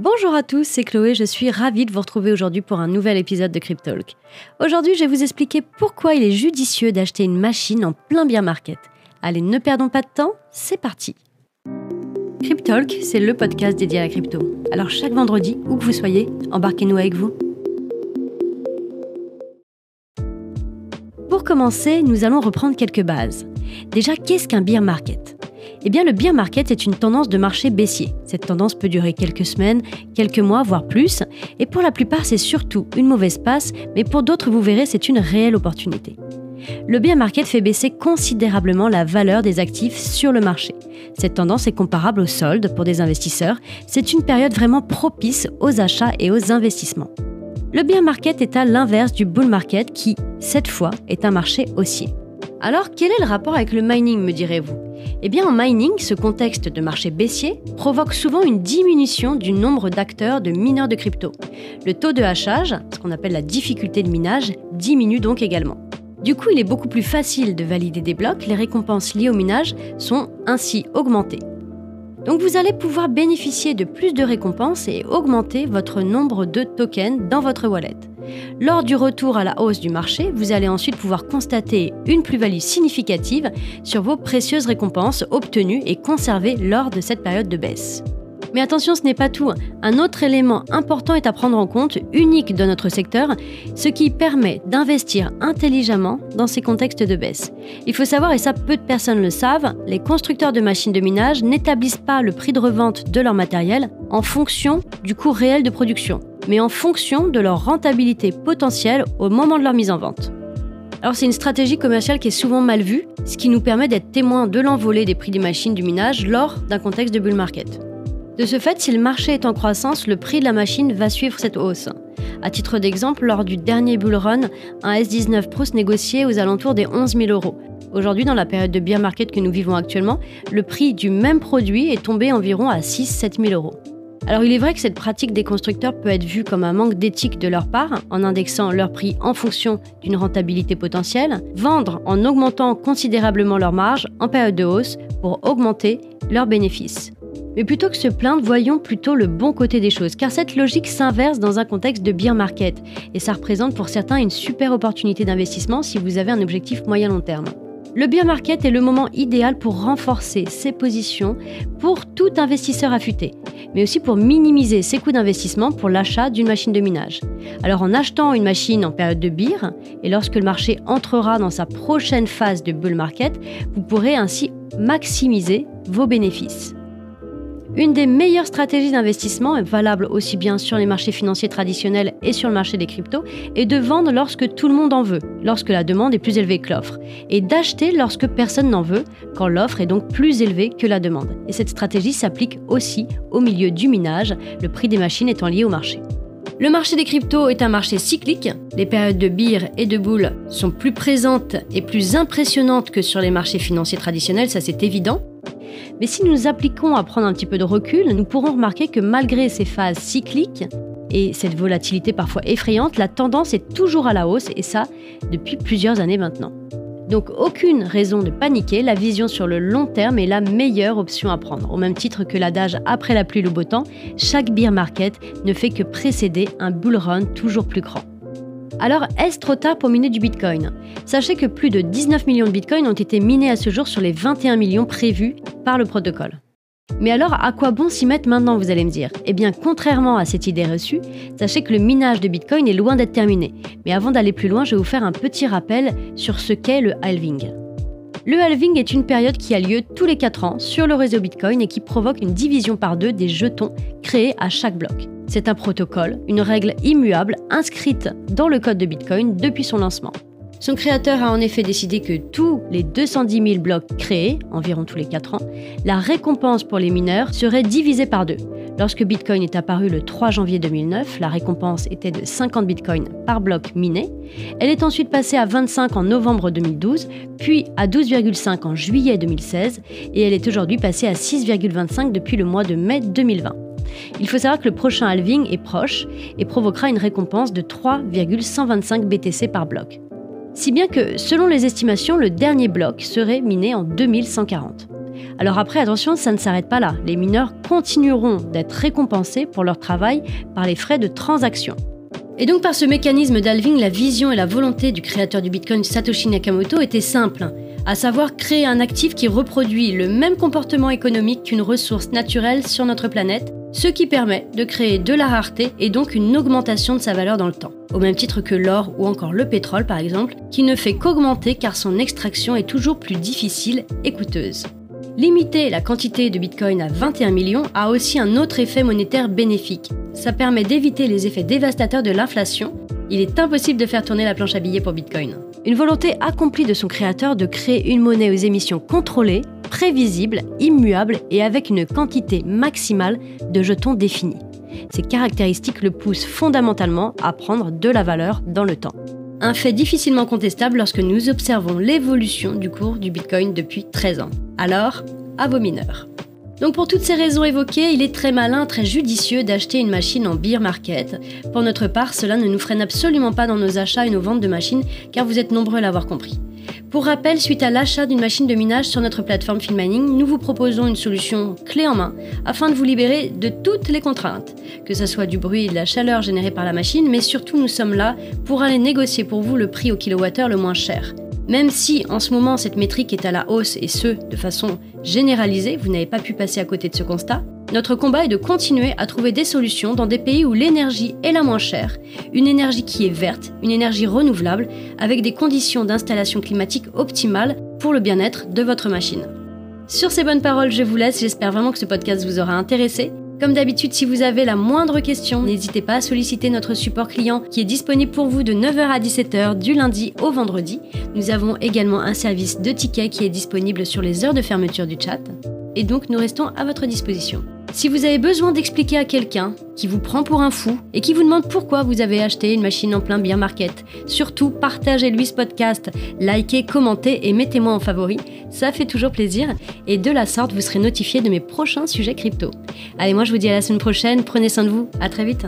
Bonjour à tous, c'est Chloé, je suis ravie de vous retrouver aujourd'hui pour un nouvel épisode de Cryptalk. Aujourd'hui, je vais vous expliquer pourquoi il est judicieux d'acheter une machine en plein bien market. Allez, ne perdons pas de temps, c'est parti. Cryptalk, c'est le podcast dédié à la crypto. Alors chaque vendredi, où que vous soyez, embarquez-nous avec vous. Pour commencer, nous allons reprendre quelques bases. Déjà, qu'est-ce qu'un beer market? Eh bien, le beer market est une tendance de marché baissier. Cette tendance peut durer quelques semaines, quelques mois, voire plus. Et pour la plupart, c'est surtout une mauvaise passe, mais pour d'autres, vous verrez, c'est une réelle opportunité. Le beer market fait baisser considérablement la valeur des actifs sur le marché. Cette tendance est comparable au solde pour des investisseurs. C'est une période vraiment propice aux achats et aux investissements. Le beer market est à l'inverse du bull market qui, cette fois, est un marché haussier. Alors, quel est le rapport avec le mining, me direz-vous Eh bien, en mining, ce contexte de marché baissier provoque souvent une diminution du nombre d'acteurs de mineurs de crypto. Le taux de hachage, ce qu'on appelle la difficulté de minage, diminue donc également. Du coup, il est beaucoup plus facile de valider des blocs, les récompenses liées au minage sont ainsi augmentées. Donc vous allez pouvoir bénéficier de plus de récompenses et augmenter votre nombre de tokens dans votre wallet. Lors du retour à la hausse du marché, vous allez ensuite pouvoir constater une plus-value significative sur vos précieuses récompenses obtenues et conservées lors de cette période de baisse. Mais attention, ce n'est pas tout. Un autre élément important est à prendre en compte, unique dans notre secteur, ce qui permet d'investir intelligemment dans ces contextes de baisse. Il faut savoir, et ça peu de personnes le savent, les constructeurs de machines de minage n'établissent pas le prix de revente de leur matériel en fonction du coût réel de production mais en fonction de leur rentabilité potentielle au moment de leur mise en vente. Alors c'est une stratégie commerciale qui est souvent mal vue, ce qui nous permet d'être témoins de l'envolée des prix des machines du minage lors d'un contexte de bull market. De ce fait, si le marché est en croissance, le prix de la machine va suivre cette hausse. À titre d'exemple, lors du dernier bull run, un S19 Pro se négociait aux alentours des 11 000 euros. Aujourd'hui, dans la période de bear market que nous vivons actuellement, le prix du même produit est tombé environ à 6-7 000 euros. Alors il est vrai que cette pratique des constructeurs peut être vue comme un manque d'éthique de leur part, en indexant leur prix en fonction d'une rentabilité potentielle, vendre en augmentant considérablement leur marge en période de hausse pour augmenter leurs bénéfices. Mais plutôt que se plaindre, voyons plutôt le bon côté des choses, car cette logique s'inverse dans un contexte de beer market, et ça représente pour certains une super opportunité d'investissement si vous avez un objectif moyen-long terme. Le beer market est le moment idéal pour renforcer ses positions pour tout investisseur affûté, mais aussi pour minimiser ses coûts d'investissement pour l'achat d'une machine de minage. Alors en achetant une machine en période de beer, et lorsque le marché entrera dans sa prochaine phase de bull market, vous pourrez ainsi maximiser vos bénéfices. Une des meilleures stratégies d'investissement, valable aussi bien sur les marchés financiers traditionnels et sur le marché des cryptos, est de vendre lorsque tout le monde en veut, lorsque la demande est plus élevée que l'offre, et d'acheter lorsque personne n'en veut, quand l'offre est donc plus élevée que la demande. Et cette stratégie s'applique aussi au milieu du minage, le prix des machines étant lié au marché. Le marché des cryptos est un marché cyclique. Les périodes de beer et de bull sont plus présentes et plus impressionnantes que sur les marchés financiers traditionnels, ça c'est évident. Mais si nous appliquons à prendre un petit peu de recul, nous pourrons remarquer que malgré ces phases cycliques et cette volatilité parfois effrayante, la tendance est toujours à la hausse et ça depuis plusieurs années maintenant. Donc aucune raison de paniquer, la vision sur le long terme est la meilleure option à prendre. Au même titre que l'adage après la pluie le beau temps, chaque beer market ne fait que précéder un bull run toujours plus grand. Alors, est-ce trop tard pour miner du Bitcoin? Sachez que plus de 19 millions de Bitcoins ont été minés à ce jour sur les 21 millions prévus par le protocole. Mais alors, à quoi bon s'y mettre maintenant, vous allez me dire? Eh bien, contrairement à cette idée reçue, sachez que le minage de Bitcoin est loin d'être terminé. Mais avant d'aller plus loin, je vais vous faire un petit rappel sur ce qu'est le halving. Le halving est une période qui a lieu tous les 4 ans sur le réseau Bitcoin et qui provoque une division par deux des jetons créés à chaque bloc. C'est un protocole, une règle immuable inscrite dans le code de Bitcoin depuis son lancement. Son créateur a en effet décidé que tous les 210 000 blocs créés, environ tous les 4 ans, la récompense pour les mineurs serait divisée par deux. Lorsque Bitcoin est apparu le 3 janvier 2009, la récompense était de 50 Bitcoins par bloc miné. Elle est ensuite passée à 25 en novembre 2012, puis à 12,5 en juillet 2016, et elle est aujourd'hui passée à 6,25 depuis le mois de mai 2020. Il faut savoir que le prochain halving est proche et provoquera une récompense de 3,125 BTC par bloc. Si bien que, selon les estimations, le dernier bloc serait miné en 2140. Alors après, attention, ça ne s'arrête pas là. Les mineurs continueront d'être récompensés pour leur travail par les frais de transaction. Et donc par ce mécanisme d'halving, la vision et la volonté du créateur du Bitcoin Satoshi Nakamoto étaient simples, à savoir créer un actif qui reproduit le même comportement économique qu'une ressource naturelle sur notre planète, ce qui permet de créer de la rareté et donc une augmentation de sa valeur dans le temps. Au même titre que l'or ou encore le pétrole par exemple, qui ne fait qu'augmenter car son extraction est toujours plus difficile et coûteuse. Limiter la quantité de Bitcoin à 21 millions a aussi un autre effet monétaire bénéfique. Ça permet d'éviter les effets dévastateurs de l'inflation. Il est impossible de faire tourner la planche à billets pour Bitcoin. Une volonté accomplie de son créateur de créer une monnaie aux émissions contrôlées, prévisibles, immuables et avec une quantité maximale de jetons définis. Ces caractéristiques le poussent fondamentalement à prendre de la valeur dans le temps. Un fait difficilement contestable lorsque nous observons l'évolution du cours du Bitcoin depuis 13 ans. Alors, à vos mineurs. Donc pour toutes ces raisons évoquées, il est très malin, très judicieux d'acheter une machine en beer market. Pour notre part, cela ne nous freine absolument pas dans nos achats et nos ventes de machines, car vous êtes nombreux à l'avoir compris. Pour rappel, suite à l'achat d'une machine de minage sur notre plateforme Filmaning, nous vous proposons une solution clé en main afin de vous libérer de toutes les contraintes, que ce soit du bruit et de la chaleur générée par la machine, mais surtout nous sommes là pour aller négocier pour vous le prix au kilowattheure le moins cher. Même si en ce moment cette métrique est à la hausse et ce, de façon généralisée, vous n'avez pas pu passer à côté de ce constat, notre combat est de continuer à trouver des solutions dans des pays où l'énergie est la moins chère, une énergie qui est verte, une énergie renouvelable, avec des conditions d'installation climatique optimales pour le bien-être de votre machine. Sur ces bonnes paroles, je vous laisse, j'espère vraiment que ce podcast vous aura intéressé. Comme d'habitude, si vous avez la moindre question, n'hésitez pas à solliciter notre support client qui est disponible pour vous de 9h à 17h du lundi au vendredi. Nous avons également un service de tickets qui est disponible sur les heures de fermeture du chat. Et donc nous restons à votre disposition. Si vous avez besoin d'expliquer à quelqu'un qui vous prend pour un fou et qui vous demande pourquoi vous avez acheté une machine en plein bien market, surtout partagez-lui ce podcast, likez, commentez et mettez-moi en favori, ça fait toujours plaisir et de la sorte vous serez notifié de mes prochains sujets crypto. Allez, moi je vous dis à la semaine prochaine, prenez soin de vous, à très vite.